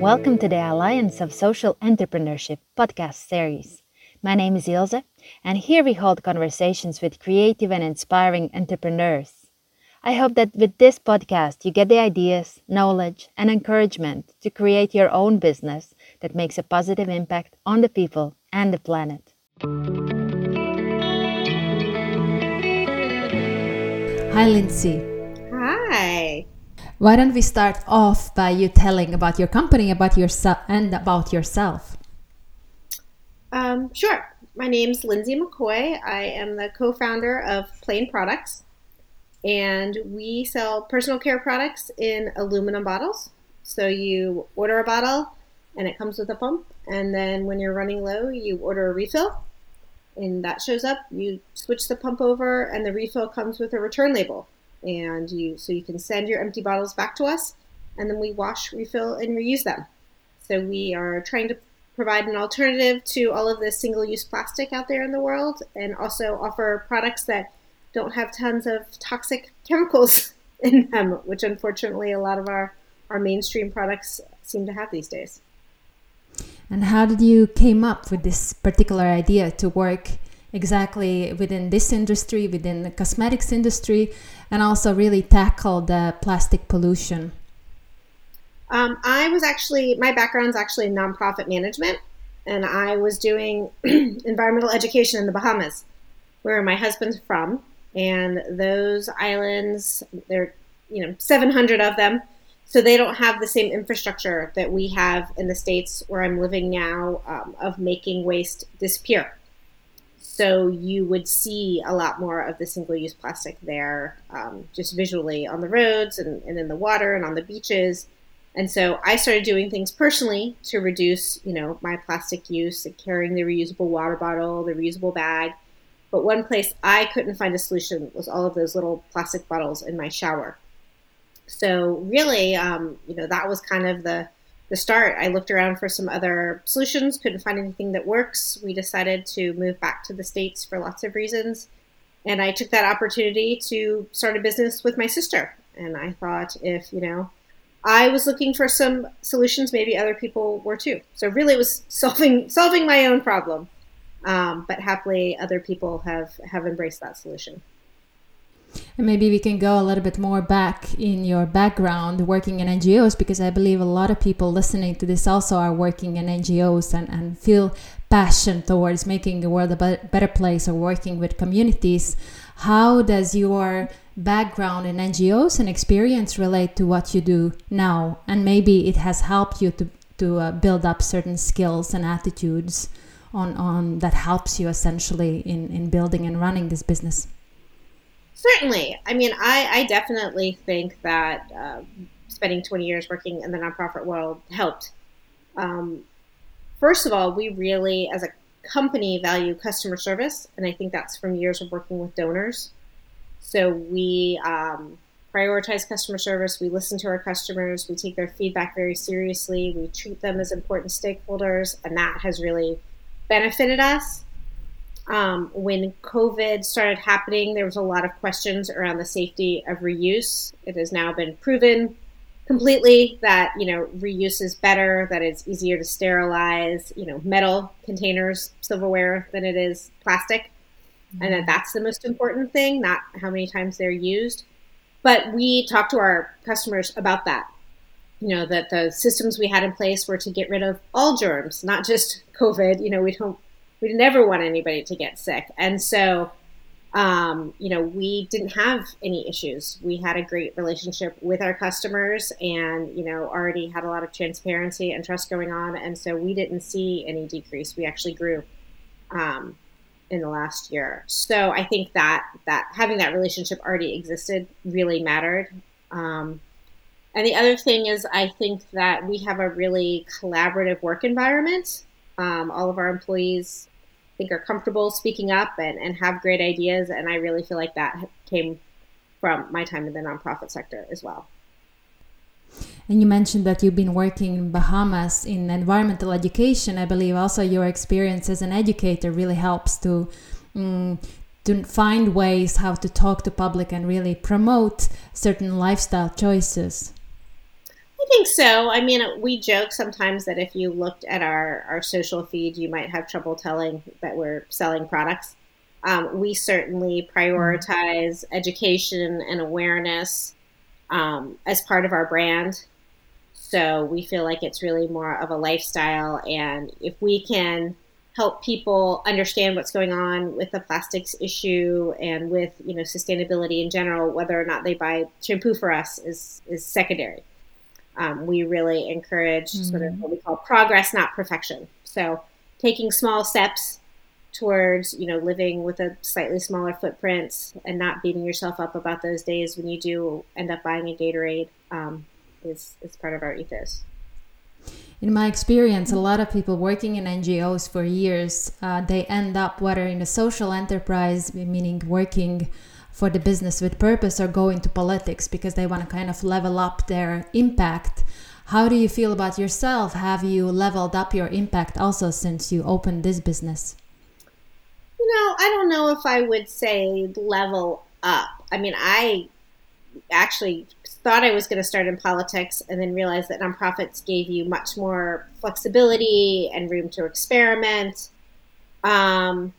Welcome to the Alliance of Social Entrepreneurship podcast series. My name is Ilse, and here we hold conversations with creative and inspiring entrepreneurs. I hope that with this podcast, you get the ideas, knowledge, and encouragement to create your own business that makes a positive impact on the people and the planet. Hi, Lindsay. Hi. Why don't we start off by you telling about your company, about yourself, and about yourself? Um, sure. My name's Lindsay McCoy. I am the co-founder of Plaine Products, and we sell personal care products in aluminum bottles. So you order a bottle, and it comes with a pump, and then when you're running low, you order a refill, and that shows up. You switch the pump over, and the refill comes with a return label and you so you can send your empty bottles back to us and then we wash refill and reuse them. So we are trying to provide an alternative to all of the single-use plastic out there in the world and also offer products that don't have tons of toxic chemicals in them which unfortunately a lot of our our mainstream products seem to have these days. And how did you came up with this particular idea to work exactly within this industry, within the cosmetics industry, and also really tackle the plastic pollution? Um, I was actually, my background is actually nonprofit management, and I was doing environmental education in the Bahamas, where my husband's from. And those islands, there you know, 700 of them. So they don't have the same infrastructure that we have in the States where I'm living now um, of making waste disappear. So you would see a lot more of the single-use plastic there, um, just visually on the roads and, and in the water and on the beaches. And so I started doing things personally to reduce, you know, my plastic use, and carrying the reusable water bottle, the reusable bag. But one place I couldn't find a solution was all of those little plastic bottles in my shower. So really, um, you know, that was kind of the the start, I looked around for some other solutions, couldn't find anything that works. We decided to move back to the States for lots of reasons. And I took that opportunity to start a business with my sister. And I thought if, you know, I was looking for some solutions, maybe other people were too. So really it was solving solving my own problem. Um, but happily other people have, have embraced that solution. And maybe we can go a little bit more back in your background working in NGOs because I believe a lot of people listening to this also are working in NGOs and, and feel passion towards making the world a better place or working with communities. How does your background in NGOs and experience relate to what you do now? And maybe it has helped you to, to uh, build up certain skills and attitudes on, on that helps you essentially in, in building and running this business. Certainly. I mean, I, I definitely think that uh, spending 20 years working in the nonprofit world helped. Um, first of all, we really, as a company, value customer service, and I think that's from years of working with donors. So we um, prioritize customer service, we listen to our customers, we take their feedback very seriously, we treat them as important stakeholders, and that has really benefited us. Um, when COVID started happening, there was a lot of questions around the safety of reuse. It has now been proven completely that you know reuse is better, that it's easier to sterilize, you know, metal containers, silverware than it is plastic, mm-hmm. and that that's the most important thing, not how many times they're used. But we talked to our customers about that. You know that the systems we had in place were to get rid of all germs, not just COVID. You know, we don't we never want anybody to get sick. And so, um, you know, we didn't have any issues. We had a great relationship with our customers and, you know, already had a lot of transparency and trust going on. And so we didn't see any decrease. We actually grew um, in the last year. So I think that, that having that relationship already existed really mattered. Um, and the other thing is, I think that we have a really collaborative work environment. Um, all of our employees think are comfortable speaking up and, and have great ideas. And I really feel like that came from my time in the nonprofit sector as well. And you mentioned that you've been working in Bahamas in environmental education. I believe also your experience as an educator really helps to um, to find ways how to talk to public and really promote certain lifestyle choices. Think so. I mean, we joke sometimes that if you looked at our, our social feed, you might have trouble telling that we're selling products. Um, we certainly prioritize education and awareness um, as part of our brand. So we feel like it's really more of a lifestyle. And if we can help people understand what's going on with the plastics issue and with you know sustainability in general, whether or not they buy shampoo for us is is secondary. Um, we really encourage mm-hmm. sort of mm-hmm. what we call progress, not perfection. So taking small steps towards you know living with a slightly smaller footprint and not beating yourself up about those days when you do end up buying a Gatorade um, is is part of our ethos. In my experience, a lot of people working in NGOs for years, uh, they end up whether in a social enterprise, meaning working for the business with purpose, or going to politics because they want to kind of level up their impact. How do you feel about yourself? Have you leveled up your impact also since you opened this business? You know, I don't know if I would say level up. I mean, I actually thought I was going to start in politics and then realized that nonprofits gave you much more flexibility and room to experiment. Um,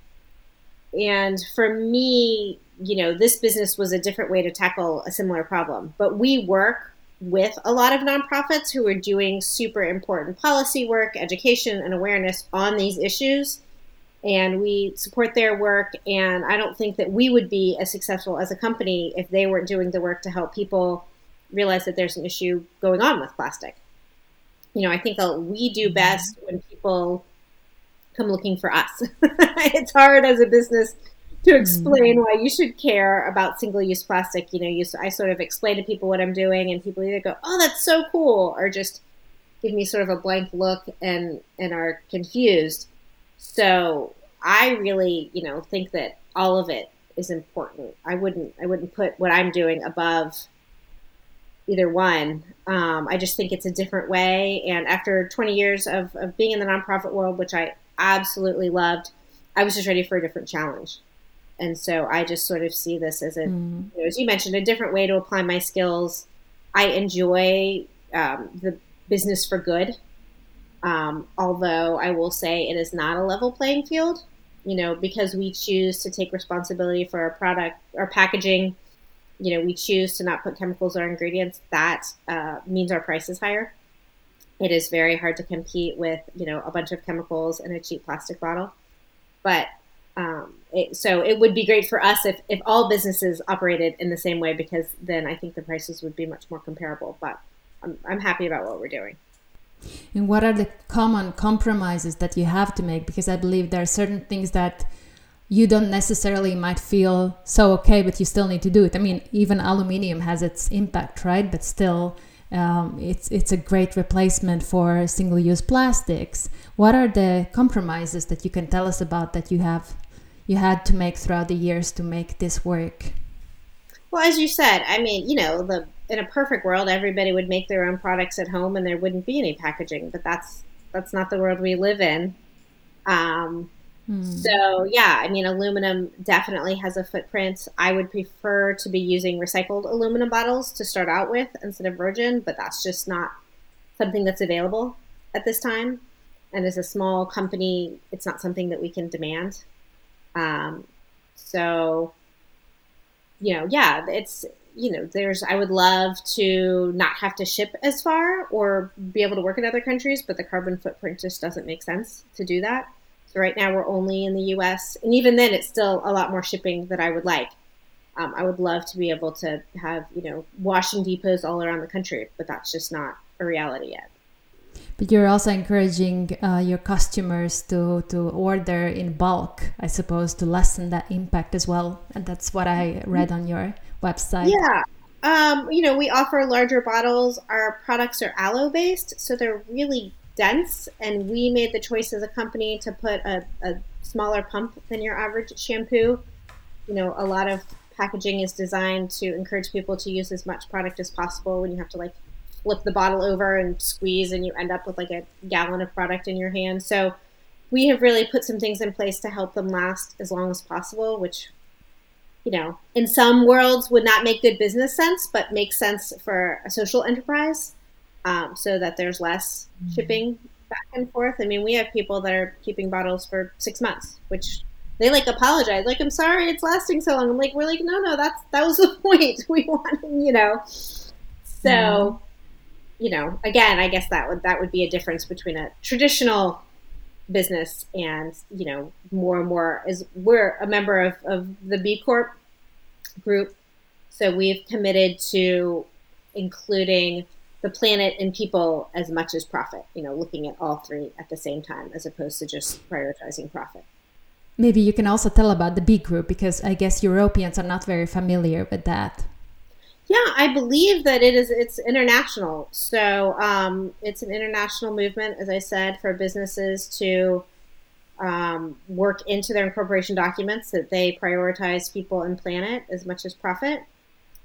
and for me, you know, this business was a different way to tackle a similar problem. But we work with a lot of nonprofits who are doing super important policy work, education, and awareness on these issues and we support their work. And I don't think that we would be as successful as a company if they weren't doing the work to help people realize that there's an issue going on with plastic. You know, I think we do mm-hmm. best when people come looking for us. it's hard as a business to explain mm-hmm. why you should care about single-use plastic. You know, you, I sort of explain to people what I'm doing, and people either go, "Oh, that's so cool," or just give me sort of a blank look and and are confused. So I really, you know, think that all of it is important. I wouldn't I wouldn't put what I'm doing above either one. Um, I just think it's a different way. And after 20 years of, of being in the nonprofit world, which I absolutely loved, I was just ready for a different challenge. And so I just sort of see this as a, mm. you know, as you mentioned, a different way to apply my skills. I enjoy um, the business for good um, although I will say it is not a level playing field, you know, because we choose to take responsibility for our product, our packaging. You know, we choose to not put chemicals or ingredients. That uh, means our price is higher. It is very hard to compete with, you know, a bunch of chemicals in a cheap plastic bottle. But um, it, so it would be great for us if, if all businesses operated in the same way, because then I think the prices would be much more comparable. But I'm, I'm happy about what we're doing. And what are the common compromises that you have to make? Because I believe there are certain things that you don't necessarily might feel so okay, but you still need to do it. I mean, even aluminium has its impact, right? But still, um, it's it's a great replacement for single-use plastics. What are the compromises that you can tell us about that you have you had to make throughout the years to make this work? Well, as you said, I mean, you know, the in a perfect world, everybody would make their own products at home and there wouldn't be any packaging. But that's that's not the world we live in. Um, hmm. So yeah, I mean, aluminum definitely has a footprint. I would prefer to be using recycled aluminum bottles to start out with instead of virgin, but that's just not something that's available at this time. And as a small company, it's not something that we can demand. Um, so, you know, yeah, it's you know, there's, I would love to not have to ship as far or be able to work in other countries, but the carbon footprint just doesn't make sense to do that. So right now we're only in the US, and even then it's still a lot more shipping that I would like. Um, I would love to be able to have, you know, washing depots all around the country, but that's just not a reality yet. But you're also encouraging uh, your customers to, to order in bulk, I suppose, to lessen that impact as well. And that's what I read on your website? Yeah. Um, you know, we offer larger bottles. Our products are aloe based, so they're really dense. And we made the choice as a company to put a, a smaller pump than your average shampoo. You know, a lot of packaging is designed to encourage people to use as much product as possible when you have to like flip the bottle over and squeeze and you end up with like a gallon of product in your hand. So we have really put some things in place to help them last as long as possible, which you know, in some worlds would not make good business sense, but makes sense for a social enterprise. um, so that there's less mm-hmm. shipping back and forth. I mean, we have people that are keeping bottles for six months, which they like apologize, like I'm sorry it's lasting so long. I'm like, we're like, no, no, that's that was the point. We want, you know. So. You know, again, I guess that would that would be a difference between a traditional business and you know more and more is we're a member of, of the B Corp group, so we've committed to including the planet and people as much as profit. You know, looking at all three at the same time as opposed to just prioritizing profit. Maybe you can also tell about the B group because I guess Europeans are not very familiar with that. Yeah, I believe that it is. It's international, so um, it's an international movement, as I said, for businesses to um, work into their incorporation documents that they prioritize people and planet as much as profit.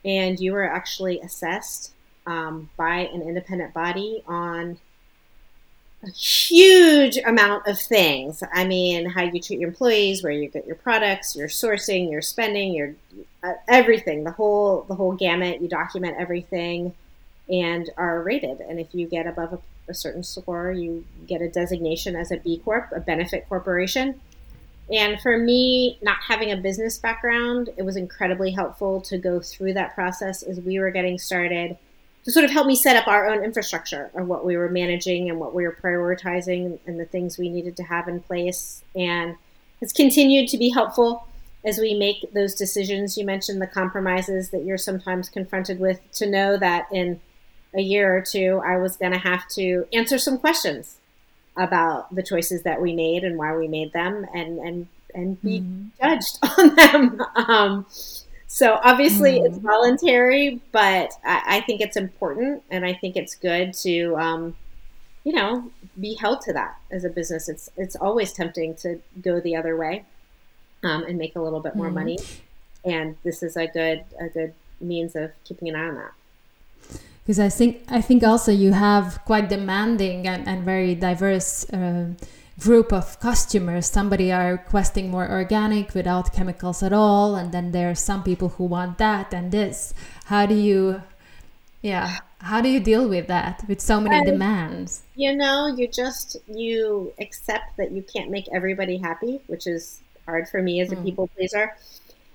And you are actually assessed um, by an independent body on a huge amount of things. I mean, how you treat your employees, where you get your products, your sourcing, your spending, your uh, everything, the whole the whole gamut. You document everything and are rated. And if you get above a, a certain score, you get a designation as a B Corp, a benefit corporation. And for me, not having a business background, it was incredibly helpful to go through that process as we were getting started to sort of help me set up our own infrastructure of what we were managing and what we were prioritizing and the things we needed to have in place. And it's continued to be helpful as we make those decisions. You mentioned the compromises that you're sometimes confronted with to know that in a year or two, I was going to have to answer some questions about the choices that we made and why we made them and, and, and be mm-hmm. judged on them. Um, so obviously mm. it's voluntary, but I, I, think it's important, and I think it's good to, um, you know, be held to that as a business. It's it's always tempting to go the other way um, and make a little bit more mm. money, and this is a good a good means of keeping an eye on that because I think I think also you have quite demanding and, and very diverse uh, group of customers. Somebody are requesting more organic without chemicals at all and then there are some people who want that and this. How do you yeah how do you deal with that with so many demands? you know you just you accept that you can't make everybody happy which is hard for me as a mm. people pleaser.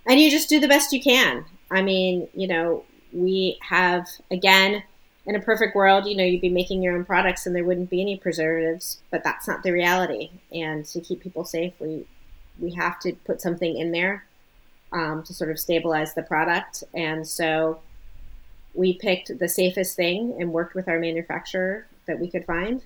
And you just do the best you can. I mean you know we have again in a perfect world, you know, you'd be making your own products and there wouldn't be any preservatives, but that's not the reality. And to keep people safe, we we have to put something in there um, to sort of stabilize the product. And so we picked the safest thing and worked with our manufacturer that we could find.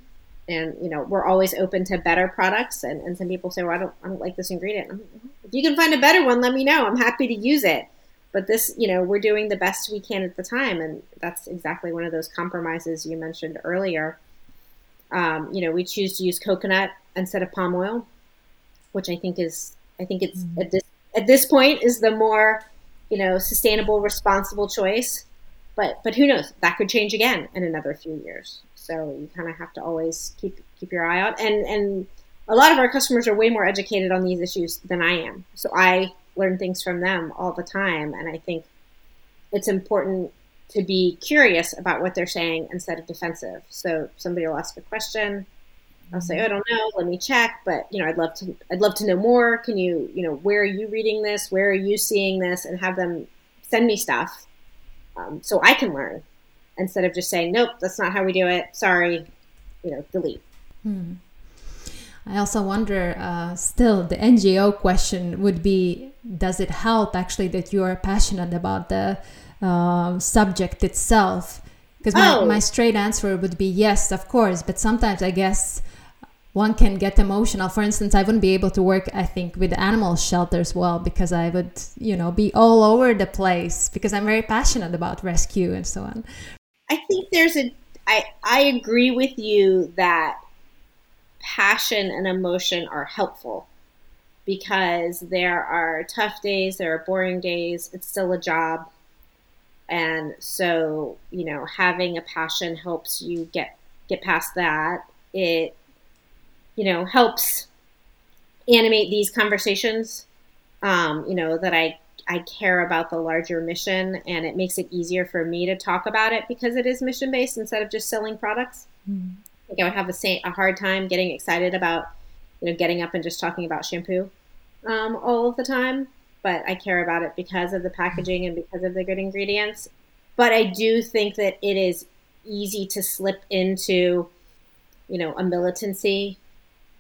And you know, we're always open to better products. And, and some people say, "Well, I don't, I don't like this ingredient." If you can find a better one, let me know. I'm happy to use it but this you know we're doing the best we can at the time and that's exactly one of those compromises you mentioned earlier. Um, you know we choose to use coconut instead of palm oil which i think is i think it's mm-hmm. at this at this point is the more you know sustainable responsible choice. But but who knows? That could change again in another few years. So you kind of have to always keep keep your eye out. And and a lot of our customers are way more educated on these issues than i am. So i learn things from them all the time. And I think it's important to be curious about what they're saying instead of defensive. So somebody will ask a question. I'll say, oh, I don't know. Let me check. But you know, I'd love to. I'd love to know more. Can you, you know, where are you reading this? Where are you seeing this? And have them send me stuff um, so I can learn instead of just saying, nope, that's not how we do it. Sorry, you know, delete. Hmm. I also wonder uh, still the NGO question would be does it help actually that you are passionate about the uh, subject itself? Because my, oh. my straight answer would be yes, of course, but sometimes I guess one can get emotional. For instance, I wouldn't be able to work, I think, with animal shelters well because I would, you know, be all over the place because I'm very passionate about rescue and so on. I think there's a I I agree with you that passion and emotion are helpful because there are tough days, there are boring days, it's still a job. And so, you know, having a passion helps you get get past that. It you know, helps animate these conversations um, you know, that I I care about the larger mission and it makes it easier for me to talk about it because it is mission based instead of just selling products. Mm. I would have a, a hard time getting excited about, you know, getting up and just talking about shampoo um, all of the time. But I care about it because of the packaging and because of the good ingredients. But I do think that it is easy to slip into, you know, a militancy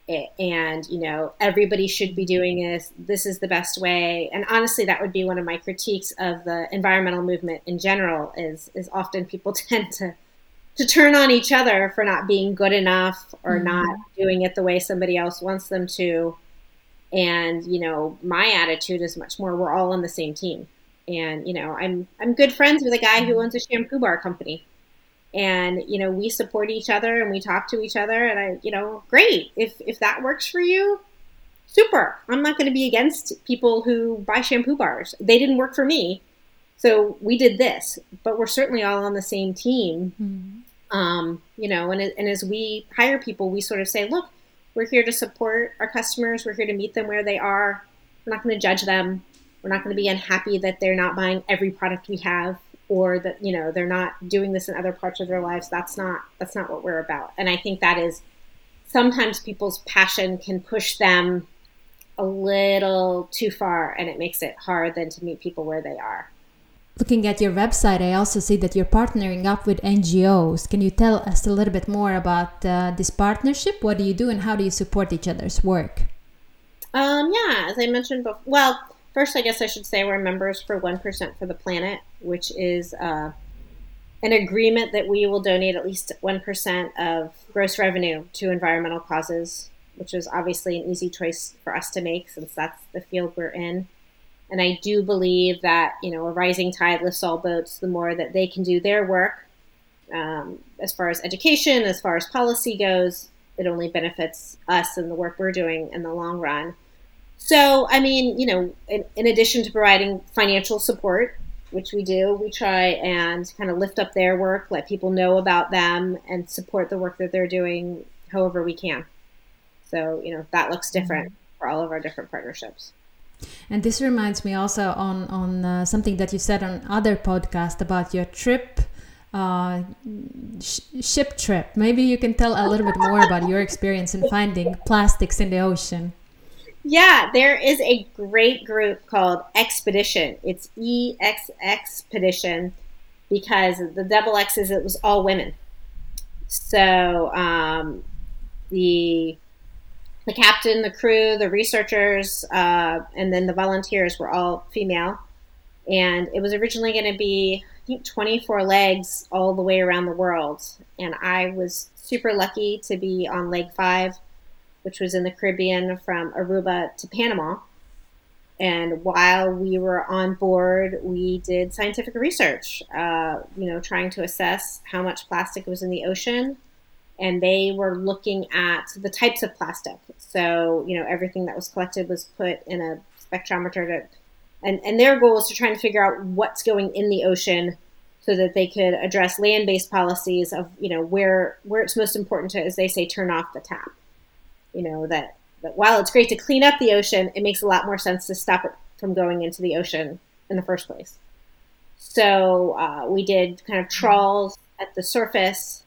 and you know everybody should be doing this this is the best way and honestly that would be one of my critiques of the environmental movement in general is is often people tend to to turn on each other for not being good enough or mm-hmm. not doing it the way somebody else wants them to. And you know my attitude is much more we're all on the same team. And you know i'm i'm good friends with a guy who owns a shampoo bar company. And you know we support each other and we talk to each other. And i you know great. If if that works for you super. I'm not going to be against people who buy shampoo bars. They didn't work for me. So we did this. But we're certainly all on the same team. Mm-hmm. Um, you know and, and as we hire people we sort of say look we're here to support our customers. We're here to meet them where they are. We're not going to judge them. We're not going to be unhappy that they're not buying every product we have or that you know they're not doing this in other parts of their lives. That's not that's not what we're about. And i think that is sometimes people's passion can push them a little too far and it makes it hard then to meet people where they are looking at your website i also see that you're partnering up with ngos can you tell us a little bit more about uh, this partnership? What do you do and how do you support each other's work? Um, yeah as i mentioned before well First, I guess I should say we're members for 1% for the Planet, which is uh, an agreement that we will donate at least 1% of gross revenue to environmental causes, which is obviously an easy choice for us to make since that's the field we're in. And I do believe that, you know, a rising tide lifts all boats. The more that they can do their work, um, as far as education, as far as policy goes, it only benefits us and the work we're doing in the long run. So, I mean, you know, in, in, addition to providing financial support, which we do, we try and kind of lift up their work, let people know about them, and support the work that they're doing however we can. So, you know, that looks different mm-hmm. for all of our different partnerships. And this reminds me also on on uh, something that you said on other podcast about your trip, uh, sh- ship trip. Maybe you can tell a little bit more about your experience in finding plastics in the ocean. Yeah, there is a great group called eXXpedition. It's E X Expedition because the double X's it was all women. So um, the the captain, the crew, the researchers, uh, and then the volunteers were all female. And it was originally going to be, I think, 24 legs all the way around the world. And I was super lucky to be on leg five which was in the Caribbean from Aruba to Panama. And while we were on board, we did scientific research, uh, you know, trying to assess how much plastic was in the ocean. And they were looking at the types of plastic. So, you know, everything that was collected was put in a spectrometer to, and, and their goal was to try and figure out what's going in the ocean so that they could address land-based policies of, you know, where, where it's most important to, as they say, turn off the tap you know that that while it's great to clean up the ocean, it makes a lot more sense to stop it from going into the ocean in the first place. So uh, we did kind of trawls at the surface,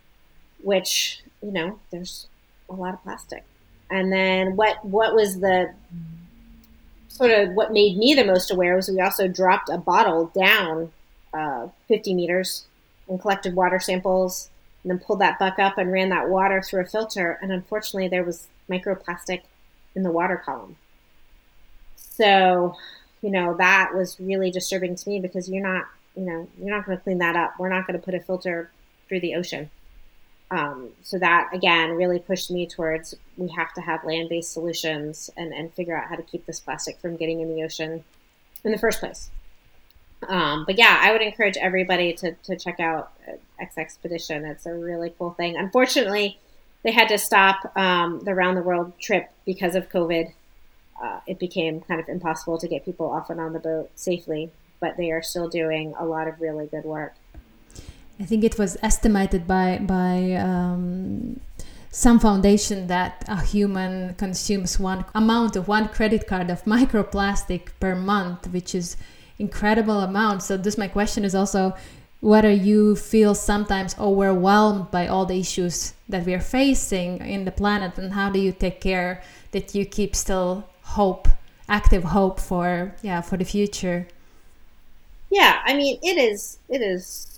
which you know there's a lot of plastic. And then what what was the sort of what made me the most aware was we also dropped a bottle down uh, 50 meters and collected water samples and then pulled that buck up and ran that water through a filter. And unfortunately, there was microplastic in the water column. So, you know, that was really disturbing to me because you're not, you know, you're not going to clean that up. We're not going to put a filter through the ocean. Um, so that again really pushed me towards we have to have land-based solutions and, and figure out how to keep this plastic from getting in the ocean in the first place. Um, but yeah, I would encourage everybody to, to check out X Expedition. It's a really cool thing. Unfortunately, they had to stop um, the round the world trip because of COVID. Uh, it became kind of impossible to get people off and on the boat safely, but they are still doing a lot of really good work. I think it was estimated by by um, some foundation that a human consumes one amount of one credit card of microplastic per month, which is incredible amount. So this my question is also whether you feel sometimes overwhelmed by all the issues that we are facing in the planet and how do you take care that you keep still hope active hope for yeah for the future yeah i mean it is it is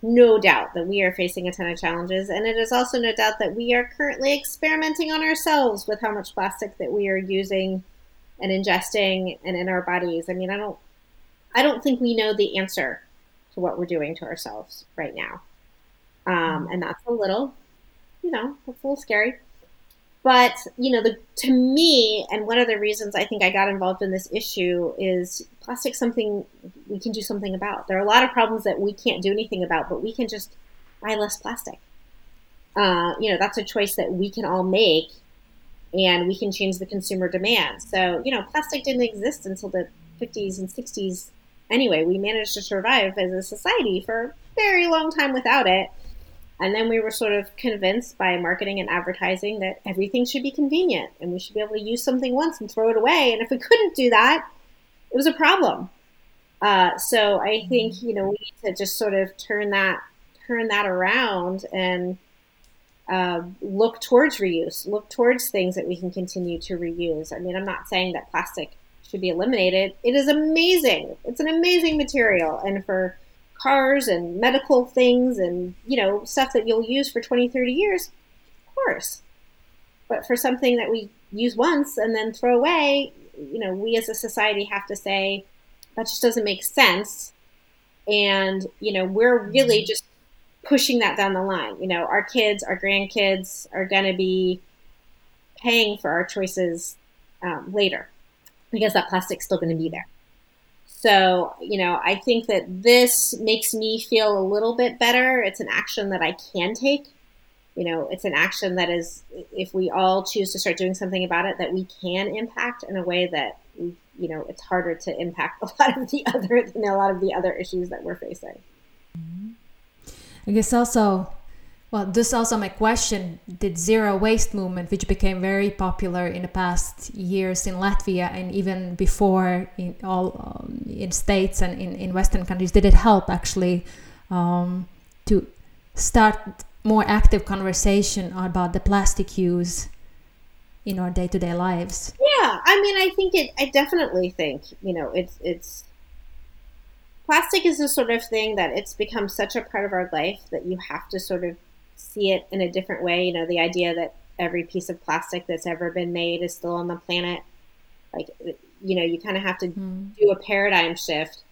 no doubt that we are facing a ton of challenges and it is also no doubt that we are currently experimenting on ourselves with how much plastic that we are using and ingesting and in our bodies i mean i don't i don't think we know the answer to what we're doing to ourselves right now. Um, and that's a little, you know, a little scary. But, you know, the, to me, and one of the reasons I think I got involved in this issue is plastic something we can do something about. There are a lot of problems that we can't do anything about, but we can just buy less plastic. Uh, you know, that's a choice that we can all make and we can change the consumer demand. So, you know, plastic didn't exist until the 50s and 60s anyway, we managed to survive as a society for a very long time without it. And then we were sort of convinced by marketing and advertising that everything should be convenient and we should be able to use something once and throw it away. And if we couldn't do that, it was a problem. Uh, so I think you know we need to just sort of turn that turn that around and uh, look towards reuse, look towards things that we can continue to reuse. I mean, I'm not saying that plastic should be eliminated. It is amazing. It's an amazing material. And for cars and medical things and, you know, stuff that you'll use for 20, 30 years, of course. But for something that we use once and then throw away, you know, we as a society have to say that just doesn't make sense. And, you know, we're really mm-hmm. just pushing that down the line. You know, our kids, our grandkids are going to be paying for our choices um, later because that plastic's still going to be there. So, you know, I think that this makes me feel a little bit better. It's an action that I can take. You know, it's an action that is, if we all choose to start doing something about it, that we can impact in a way that, you know, it's harder to impact a lot of the other than a lot of the other issues that we're facing. I guess also well, this also my question: the zero waste movement, which became very popular in the past years in Latvia and even before in all um, in states and in, in Western countries, did it help actually um, to start more active conversation about the plastic use in our day to day lives? Yeah, I mean, I think it. I definitely think you know it's it's plastic is the sort of thing that it's become such a part of our life that you have to sort of see it in a different way. You know, the idea that every piece of plastic that's ever been made is still on the planet. Like, you know, you kind of have to mm. do a paradigm shift.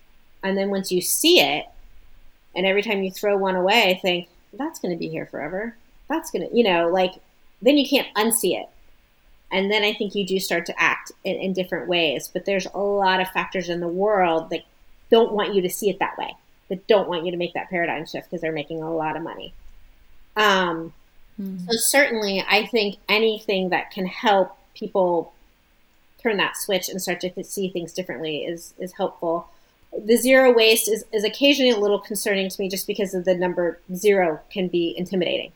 And then once you see it, and every time you throw one away, think, that's going to be here forever. That's going to, you know, like, then you can't unsee it. And then I think you do start to act in, in different ways. But there's a lot of factors in the world that don't want you to see it that way, that don't want you to make that paradigm shift because they're making a lot of money. Um, mm-hmm. So certainly, I think anything that can help people turn that switch and start to see things differently is is helpful. The zero waste is, is occasionally a little concerning to me just because of the number zero can be intimidating.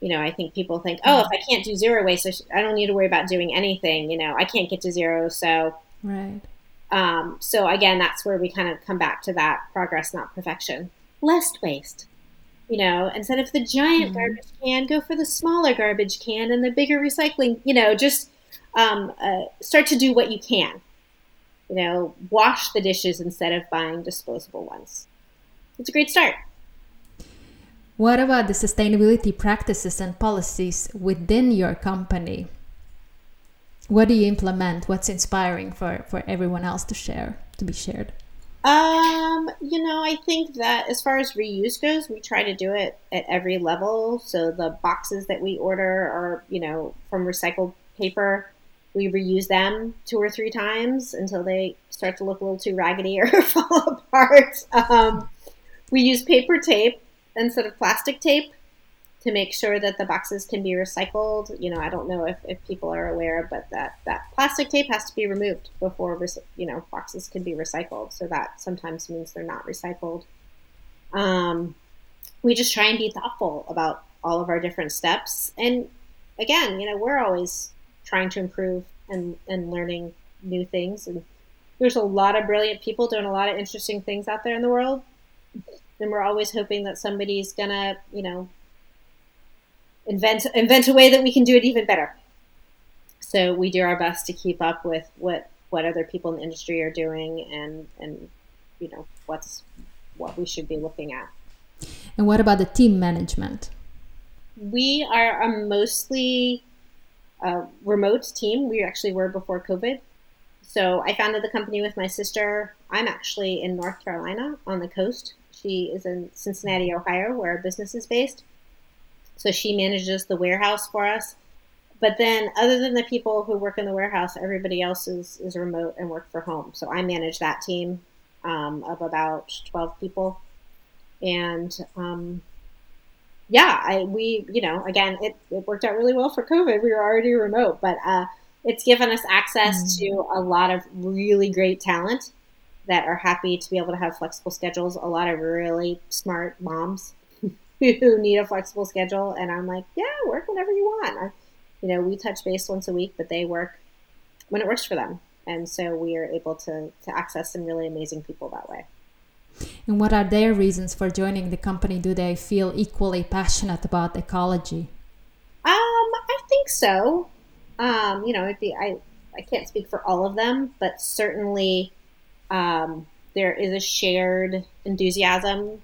You know, I think people think, oh, if I can't do zero waste, I, sh- I don't need to worry about doing anything. You know, I can't get to zero, so right. Um, so again, that's where we kind of come back to that progress, not perfection. Less waste. You know, instead of the giant mm-hmm. garbage can, go for the smaller garbage can and the bigger recycling. You know, just um, uh, start to do what you can. You know, wash the dishes instead of buying disposable ones. It's a great start. What about the sustainability practices and policies within your company? What do you implement? What's inspiring for, for everyone else to share, to be shared? Um, you know, I think that as far as reuse goes, we try to do it at every level. So the boxes that we order are, you know, from recycled paper. We reuse them two or three times until they start to look a little too raggedy or fall apart. Um, we use paper tape instead of plastic tape to make sure that the boxes can be recycled. You know, I don't know if, if people are aware, but that, that plastic tape has to be removed before, you know, boxes can be recycled. So that sometimes means they're not recycled. Um, we just try and be thoughtful about all of our different steps. And again, you know, we're always trying to improve and, and learning new things. And there's a lot of brilliant people doing a lot of interesting things out there in the world. And we're always hoping that somebody's gonna, you know, invent invent a way that we can do it even better. So we do our best to keep up with what what other people in the industry are doing and and you know what's what we should be looking at. And what about the team management? We are a mostly uh, remote team. We actually were before COVID. So I founded the company with my sister. I'm actually in North Carolina on the coast. She is in Cincinnati, Ohio, where our business is based. So she manages the warehouse for us. But then, other than the people who work in the warehouse, everybody else is, is remote and work for home. So I manage that team um, of about 12 people. And um, yeah, I we you know again it, it worked out really well for COVID. We were already remote, but uh, it's given us access mm-hmm. to a lot of really great talent that are happy to be able to have flexible schedules. A lot of really smart moms who need a flexible schedule, and I'm like, yeah, work whenever you want. I, you know, we touch base once a week, but they work when it works for them, and so we are able to to access some really amazing people that way. And what are their reasons for joining the company? Do they feel equally passionate about ecology? Um, I think so. Um, you know, be, I I can't speak for all of them, but certainly um, there is a shared enthusiasm,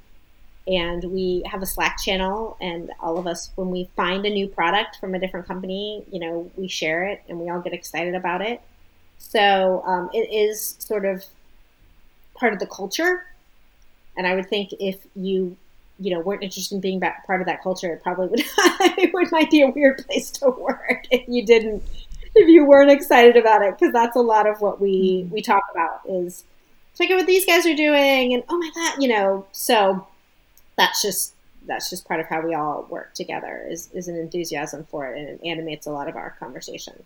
and we have a Slack channel, and all of us, when we find a new product from a different company, you know, we share it, and we all get excited about it. So um, it is sort of part of the culture and I would think if you, you know, weren't interested in being part of that culture, it probably would it would might be a weird place to work if you didn't if you weren't excited about it because that's a lot of what we we talk about is check out what these guys are doing and oh my god, you know. So that's just that's just part of how we all work together is, is an enthusiasm for it and it animates a lot of our conversation.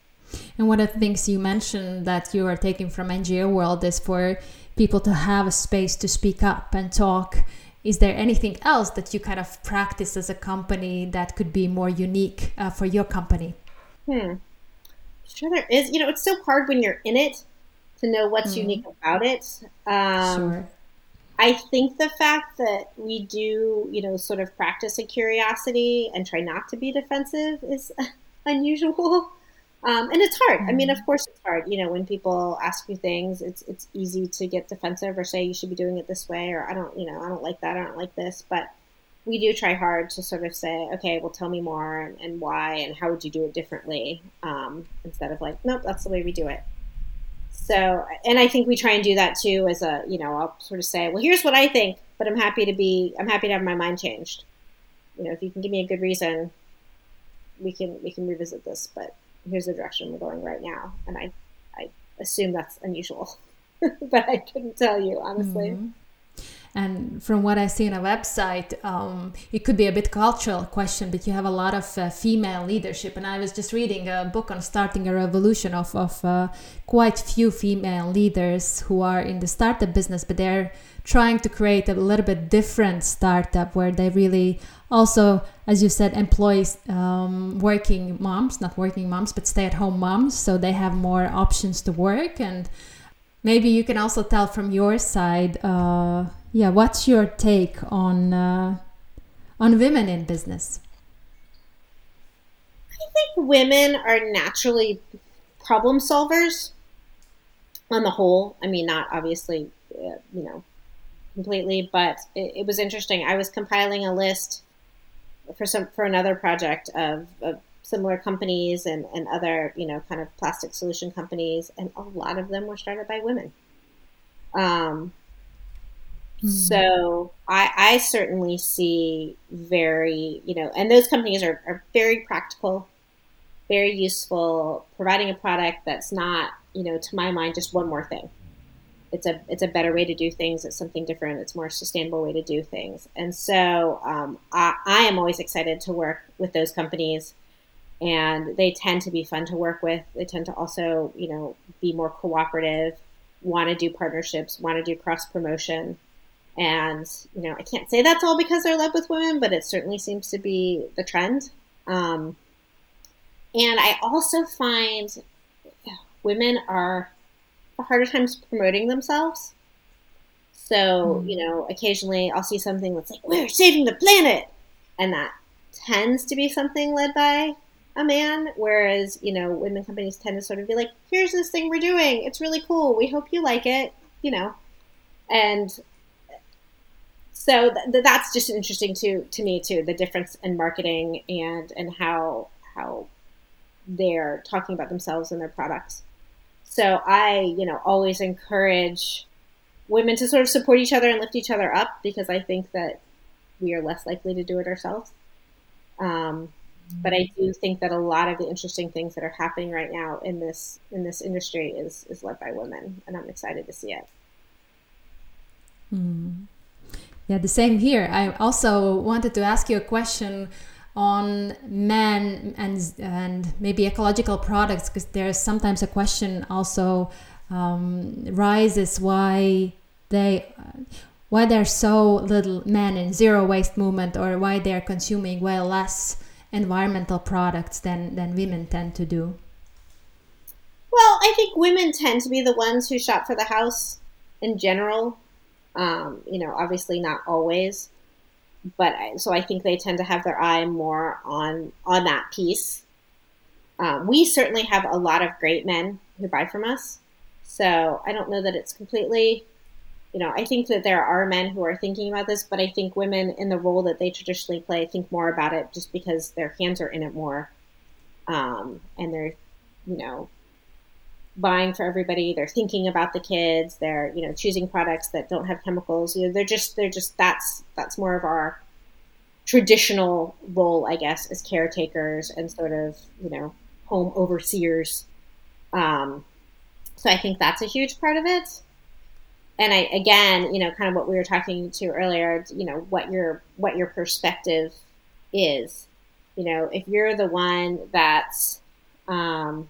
And one of the things you mentioned that you are taking from NGO world is for people to have a space to speak up and talk. Is there anything else that you kind of practice as a company that could be more unique uh, for your company? Hmm. Sure, there is. You know, it's so hard when you're in it to know what's mm. unique about it. Um, sure. I think the fact that we do, you know, sort of practice a curiosity and try not to be defensive is unusual. Um, and it's hard. I mean, of mm-hmm. course, it's hard. You know, when people ask you things, it's it's easy to get defensive or say you should be doing it this way, or I don't, you know, I don't like that, I don't like this. But we do try hard to sort of say, okay, well, tell me more and, and why, and how would you do it differently, um, instead of like, nope, that's the way we do it. So, and I think we try and do that too. As a, you know, I'll sort of say, well, here's what I think, but I'm happy to be, I'm happy to have my mind changed. You know, if you can give me a good reason, we can we can revisit this, but here's the direction we're going right now. And I, I assume that's unusual, but I couldn't tell you honestly. Mm-hmm. And from what I see on a website, um, it could be a bit cultural question, but you have a lot of uh, female leadership. And I was just reading a book on starting a revolution of, of uh, quite few female leaders who are in the startup business, but they're trying to create a little bit different startup where they really also as you said employees um, working moms not working moms but stay at home moms so they have more options to work and maybe you can also tell from your side uh, yeah what's your take on uh, on women in business i think women are naturally problem solvers on the whole i mean not obviously uh, you know completely, but it, it, was interesting. I was compiling a list for some for another project of, of similar companies and, and other you know kind of plastic solution companies, and a lot of them were started by women. Um, mm. So I, I certainly see very you know, and those companies are, are very practical, very useful, providing a product that's not you know to my mind just one more thing it's a it's a better way to do things. It's something different. It's more sustainable way to do things. And so um, I, I am always excited to work with those companies, and they tend to be fun to work with. They tend to also you know be more cooperative, want to do partnerships, want to do cross promotion. And you know, I can't say that's all because they're led with women, but it certainly seems to be the trend. Um, and I also find women are a harder times promoting themselves. So, mm. you know, occasionally I'll see something that's like, we're saving the planet. And that tends to be something led by a man. Whereas, you know, women companies tend to sort of be like, here's this thing we're doing. It's really cool. We hope you like it, you know. And so th- that's just interesting to, to me too, the difference in marketing and, and how, how they're talking about themselves and their products. So I, you know, always encourage women to sort of support each other and lift each other up because I think that we are less likely to do it ourselves. Um, but I do think that a lot of the interesting things that are happening right now in this in this industry is is led by women, and I'm excited to see it. Mm. Yeah, the same here. I also wanted to ask you a question on men and and maybe ecological products because there's sometimes a question also um, rises why they why there's so little men in zero waste movement or why they're consuming way less environmental products than than women tend to do well i think women tend to be the ones who shop for the house in general um, you know obviously not always but I, so I think they tend to have their eye more on on that piece. Um, we certainly have a lot of great men who buy from us, so I don't know that it's completely. You know, I think that there are men who are thinking about this, but I think women in the role that they traditionally play think more about it just because their hands are in it more, um, and they're, you know, buying for everybody. They're thinking about the kids. They're you know choosing products that don't have chemicals. You know, they're just they're just that's that's more of our traditional role, I guess, as caretakers and sort of you know home overseers. Um, so I think that's a huge part of it. And I again, you know, kind of what we were talking to earlier. You know, what your what your perspective is. You know, if you're the one that's um,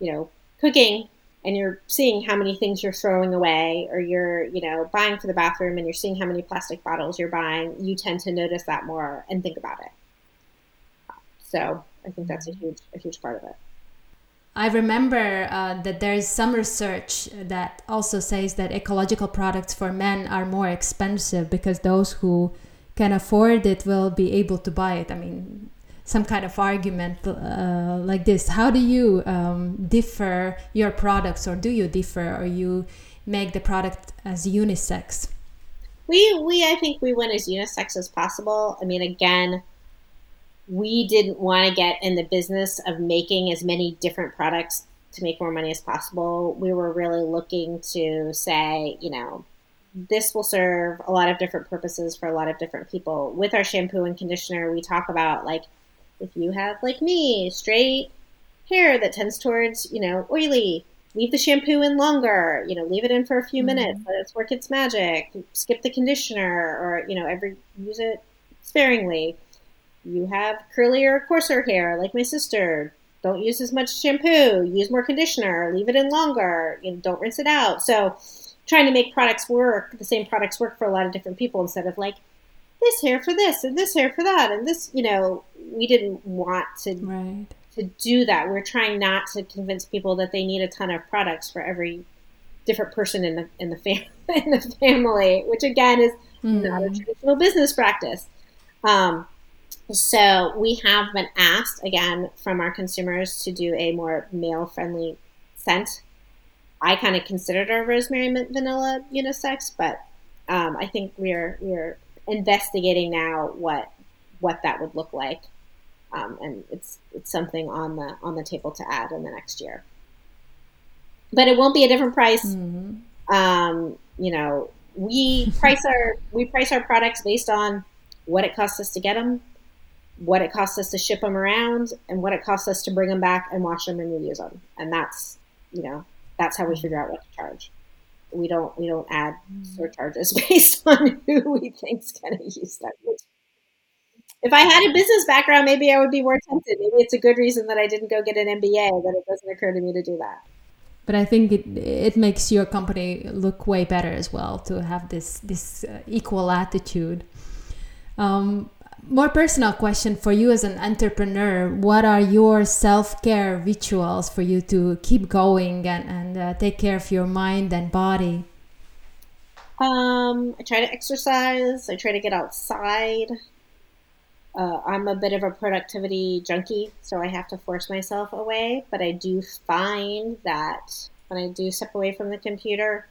you know, cooking and you're seeing how many things you're throwing away or you're you know buying for the bathroom and you're seeing how many plastic bottles you're buying you tend to notice that more and think about it so i think that's a mm-hmm. huge a huge part of it I remember uh, that there is some research that also says that ecological products for men are more expensive because those who can afford it will be able to buy it. I mean, some kind of argument uh, like this. How do you um, differ your products or do you differ or you make the product as unisex? We we i think we went as unisex as possible. I mean again we didn't want to get in the business of making as many different products to make more money as possible. We were really looking to say you know this will serve a lot of different purposes for a lot of different people. With our shampoo and conditioner we talk about like if you have, like me, straight hair that tends towards, you know, oily, leave the shampoo in longer, you know, leave it in for a few mm-hmm. minutes, let it work its magic, skip the conditioner or, you know, every use it sparingly. You have curlier, coarser hair like my sister. Don't use as much shampoo, use more conditioner, leave it in longer, you know, don't rinse it out. So trying to make products work, the same products work for a lot of different people instead of like this hair for this and this hair for that and this, you know, we didn't want to right. to do that. We're trying not to convince people that they need a ton of products for every different person in the in the fam- in the family, which again is mm. not a mm-hmm. traditional business practice. Um, so we have been asked again from our consumers to do a more male friendly scent. I kind of considered our rosemary mint vanilla unisex, but um, I think we're we're investigating now what what that would look like um, and it's it's something on the on the table to add in the next year. But it won't be a different price. Mm-hmm. Um, you know, we price our we price our products based on what it costs us to get them, what it costs us to ship them around, and what it costs us to bring them back and wash them and reuse them. And that's you know that's how we mm-hmm. figure out what to charge. We don't we don't add mm-hmm. surcharges based on who we think's going to use that. if I had a business background, maybe I would be more tempted. Maybe it's a good reason that I didn't go get an MBA, but it doesn't occur to me to do that. But I think it it makes your company look way better as well to have this this uh, equal attitude. Um, more personal question for you as an entrepreneur. What are your self-care rituals for you to keep going and, and uh, take care of your mind and body? Um, i try to exercise. I try to get outside. Uh, i'm a bit of a productivity junkie so i have to force myself away but i do find that when i do step away from the computer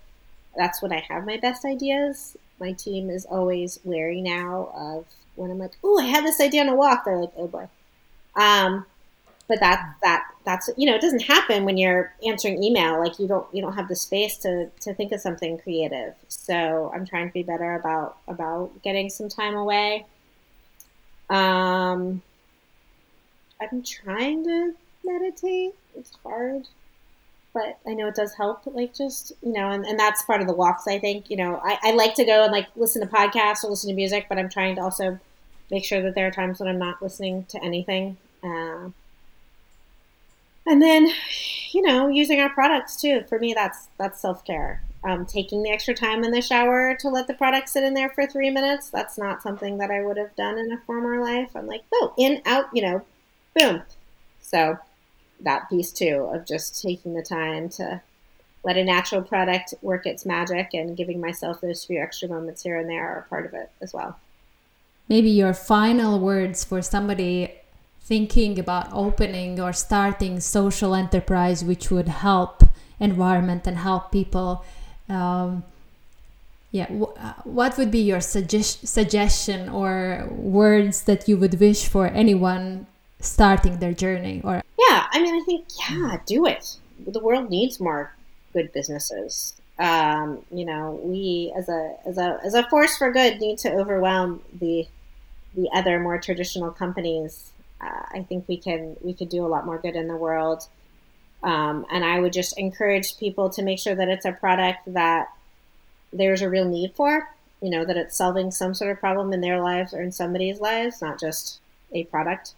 that's when i have my best ideas. My team is always wary now of when I'm like, oh, I had this idea on a walk. They're like, oh boy. Um, but that that that's you know it doesn't happen when you're answering email like you don't you don't have the space to to think of something creative so i'm trying to be better about about getting some time away um i'm trying to meditate it's hard but I know it does help. Like just you know, and, and that's part of the walks. I think you know, I, I like to go and like listen to podcasts or listen to music, but I'm trying to also make sure that there are times when I'm not listening to anything. Uh, and then, you know, using our products too. For me, that's that's self care. Um, taking the extra time in the shower to let the product sit in there for three minutes. That's not something that I would have done in a former life. I'm like, oh, in, out, you know, boom. So that piece too of just taking the time to let a natural product work its magic and giving myself those few extra moments here and there are part of it as well. Maybe your final words for somebody thinking about opening or starting social enterprise which would help environment and help people um, yeah uh, what would be your suggest- suggestion or words that you would wish for anyone starting their journey or? Yeah i mean i think yeah do it. The world needs more good businesses. Um, you know we as a as a as a force for good need to overwhelm the the other more traditional companies uh, i think we can we could do a lot more good in the world. Um, and i would just encourage people to make sure that it's a product that there's a real need for you know that it's solving some sort of problem in their lives or in somebody's lives not just a product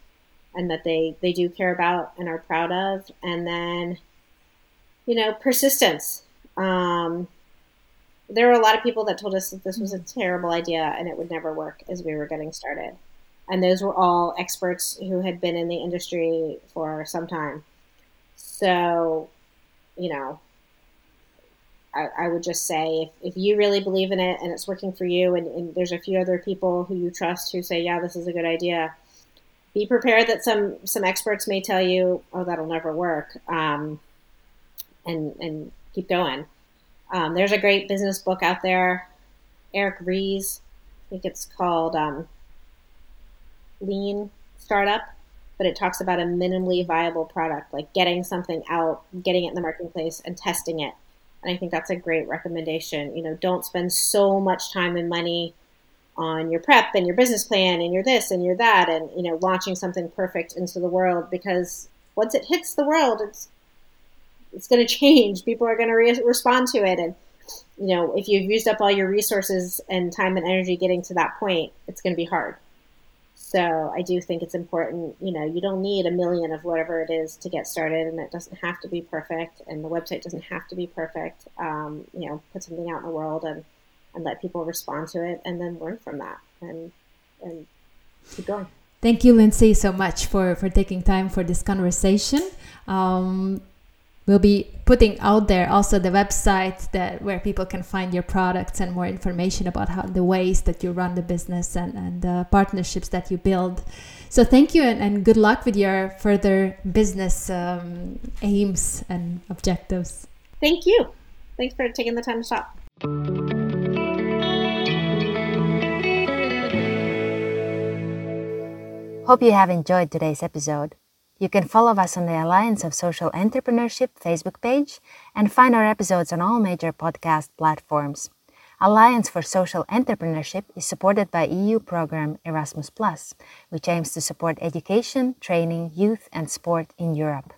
and that they they do care about and are proud of. And then you know persistence. Um, there were a lot of people that told us that this was a terrible idea and it would never work as we were getting started. And those were all experts who had been in the industry for some time. So you know I, I would just say if, if you really believe in it and it's working for you and, and there's a few other people who you trust who say yeah this is a good idea be prepared that some some experts may tell you, "Oh, that'll never work," um, and and keep going. Um, there's a great business book out there, Eric Ries. I think it's called um, Lean Startup, but it talks about a minimally viable product, like getting something out, getting it in the marketplace, and testing it. And I think that's a great recommendation. You know, don't spend so much time and money on your prep and your business plan and your this and your that and you know launching something perfect into the world because once it hits the world it's it's going to change people are going to re- respond to it and you know if you've used up all your resources and time and energy getting to that point it's going to be hard so i do think it's important you know you don't need a million of whatever it is to get started and it doesn't have to be perfect and the website doesn't have to be perfect um, you know put something out in the world and and let people respond to it and then learn from that and and keep going. Thank you, Lindsay, so much for, for taking time for this conversation. Um, we'll be putting out there also the website that where people can find your products and more information about how the ways that you run the business and, and the partnerships that you build. So thank you and, and good luck with your further business um, aims and objectives. Thank you. Thanks for taking the time to talk. Hope you have enjoyed today's episode. You can follow us on the Alliance of Social Entrepreneurship Facebook page and find our episodes on all major podcast platforms. Alliance for Social Entrepreneurship is supported by EU program Erasmus, which aims to support education, training, youth, and sport in Europe.